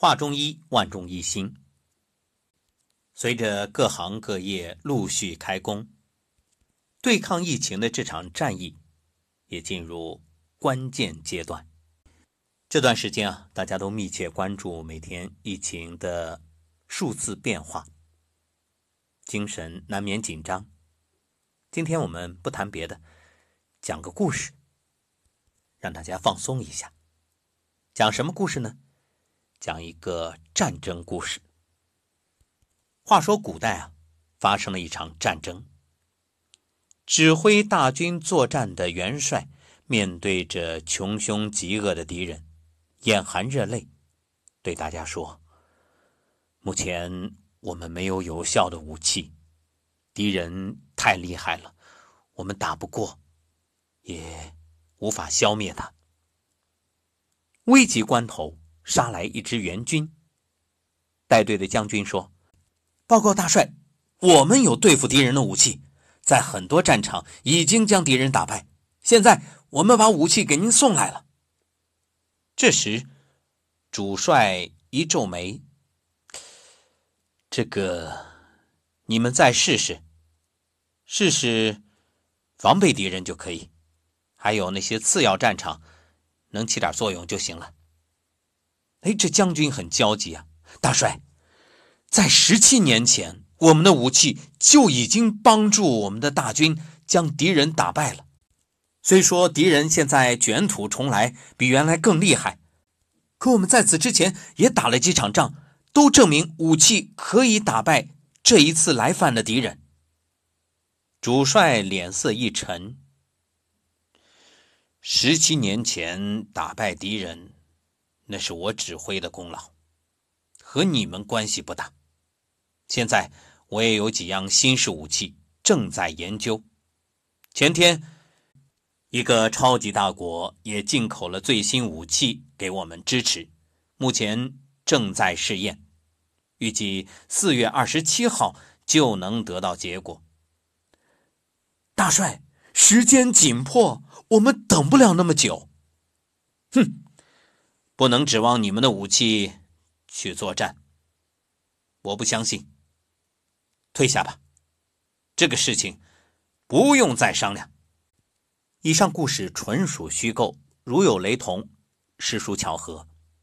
画中医，万众一心。随着各行各业陆续开工，对抗疫情的这场战役也进入关键阶段。这段时间啊，大家都密切关注每天疫情的数字变化，精神难免紧张。今天我们不谈别的，讲个故事，让大家放松一下。讲什么故事呢？讲一个战争故事。话说古代啊，发生了一场战争。指挥大军作战的元帅面对着穷凶极恶的敌人，眼含热泪，对大家说：“目前我们没有有效的武器，敌人太厉害了，我们打不过，也无法消灭他。危急关头。”杀来一支援军，带队的将军说：“报告大帅，我们有对付敌人的武器，在很多战场已经将敌人打败。现在我们把武器给您送来了。”这时，主帅一皱眉：“这个，你们再试试，试试防备敌人就可以，还有那些次要战场，能起点作用就行了。”哎，这将军很焦急啊！大帅，在十七年前，我们的武器就已经帮助我们的大军将敌人打败了。虽说敌人现在卷土重来，比原来更厉害，可我们在此之前也打了几场仗，都证明武器可以打败这一次来犯的敌人。主帅脸色一沉：十七年前打败敌人。那是我指挥的功劳，和你们关系不大。现在我也有几样新式武器正在研究。前天，一个超级大国也进口了最新武器给我们支持，目前正在试验，预计四月二十七号就能得到结果。大帅，时间紧迫，我们等不了那么久。哼！不能指望你们的武器去作战，我不相信。退下吧，这个事情不用再商量。以上故事纯属虚构，如有雷同，实属巧合。